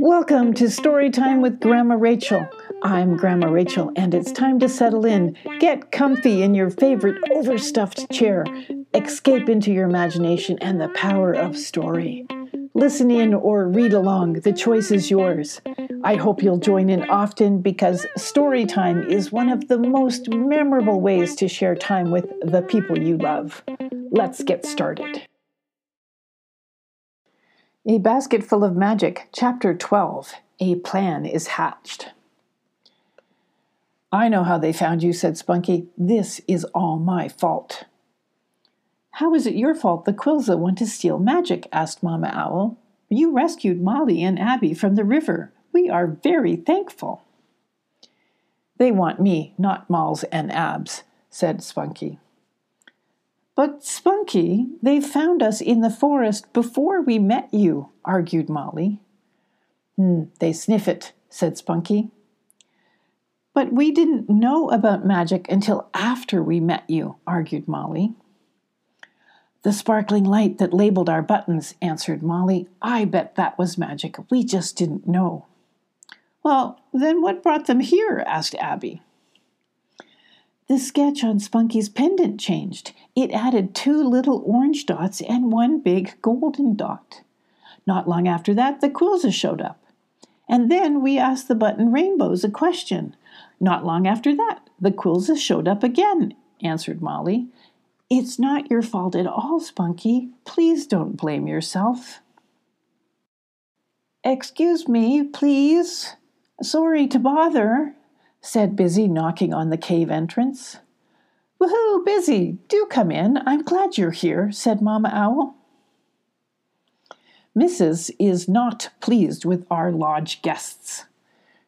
Welcome to Storytime with Grandma Rachel. I'm Grandma Rachel, and it's time to settle in. Get comfy in your favorite overstuffed chair. Escape into your imagination and the power of story. Listen in or read along, the choice is yours. I hope you'll join in often because story time is one of the most memorable ways to share time with the people you love. Let's get started. A Basket Full of Magic, Chapter 12 A Plan is Hatched. I know how they found you, said Spunky. This is all my fault. How is it your fault the Quillza want to steal magic? asked Mama Owl. You rescued Molly and Abby from the river. We are very thankful. They want me, not Malls and Abs, said Spunky. But, Spunky, they found us in the forest before we met you, argued Molly. Hmm, they sniff it, said Spunky. But we didn't know about magic until after we met you, argued Molly. The sparkling light that labeled our buttons, answered Molly. I bet that was magic. We just didn't know. Well, then what brought them here? asked Abby. The sketch on Spunky's pendant changed. It added two little orange dots and one big golden dot. Not long after that, the quills showed up. And then we asked the button rainbows a question. Not long after that, the quills showed up again, answered Molly. It's not your fault at all, Spunky. Please don't blame yourself. Excuse me, please. Sorry to bother, said Bizzie, knocking on the cave entrance. Woohoo, Bizzie! Do come in. I'm glad you're here, said Mama Owl. Mrs. is not pleased with our lodge guests.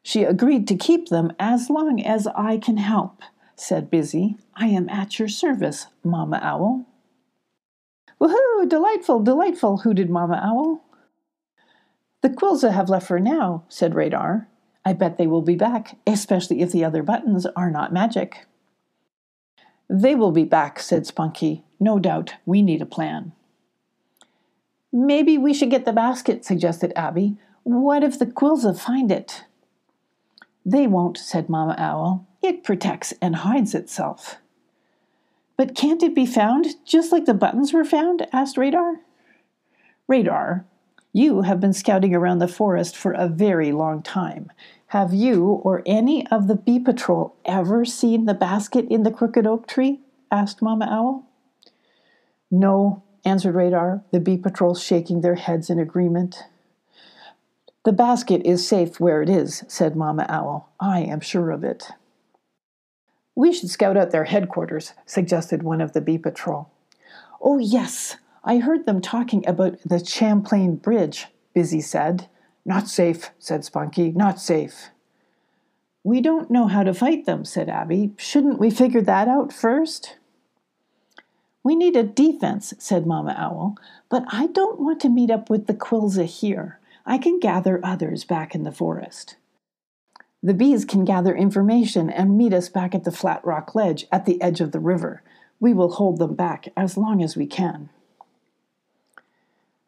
She agreed to keep them as long as I can help, said Bizzie. I am at your service, Mama Owl. Woohoo! Delightful, delightful, hooted Mama Owl. The Quillza have left for now, said Radar. I bet they will be back, especially if the other buttons are not magic. They will be back, said Spunky. No doubt, we need a plan. Maybe we should get the basket, suggested Abby. What if the Quillza find it? They won't, said Mama Owl. It protects and hides itself. But can't it be found just like the buttons were found? asked Radar. Radar, you have been scouting around the forest for a very long time. Have you or any of the bee patrol ever seen the basket in the crooked oak tree? asked Mama Owl. No, answered Radar, the bee patrol shaking their heads in agreement. The basket is safe where it is, said Mama Owl. I am sure of it. We should scout out their headquarters, suggested one of the bee patrol. Oh, yes, I heard them talking about the Champlain Bridge, Bizzie said. Not safe, said Spunky, not safe. We don't know how to fight them, said Abby. Shouldn't we figure that out first? We need a defense, said Mama Owl, but I don't want to meet up with the Quillza here. I can gather others back in the forest. The bees can gather information and meet us back at the flat rock ledge at the edge of the river. We will hold them back as long as we can.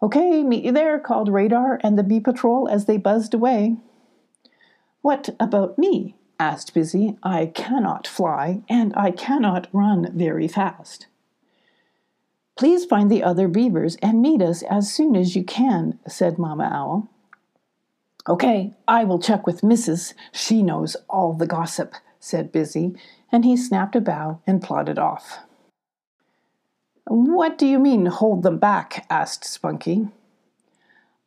Okay, meet you there, called Radar and the bee patrol as they buzzed away. What about me? asked Bizzie. I cannot fly, and I cannot run very fast. Please find the other beavers and meet us as soon as you can, said Mama Owl. Okay, I will check with Mrs. She knows all the gossip, said Bizzie, and he snapped a bow and plodded off. What do you mean, hold them back? asked Spunky.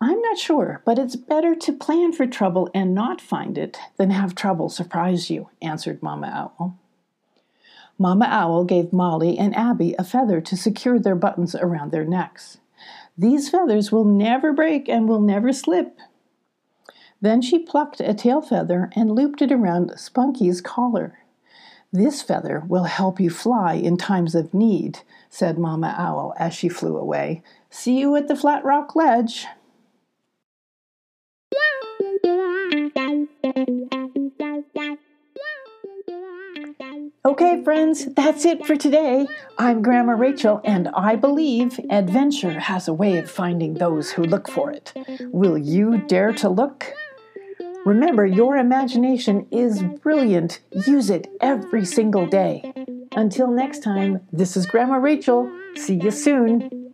I'm not sure, but it's better to plan for trouble and not find it than have trouble surprise you, answered Mama Owl. Mama Owl gave Molly and Abby a feather to secure their buttons around their necks. These feathers will never break and will never slip. Then she plucked a tail feather and looped it around Spunky's collar. This feather will help you fly in times of need, said Mama Owl as she flew away. See you at the flat rock ledge. Okay, friends, that's it for today. I'm Grandma Rachel, and I believe adventure has a way of finding those who look for it. Will you dare to look? Remember, your imagination is brilliant. Use it every single day. Until next time, this is Grandma Rachel. See you soon.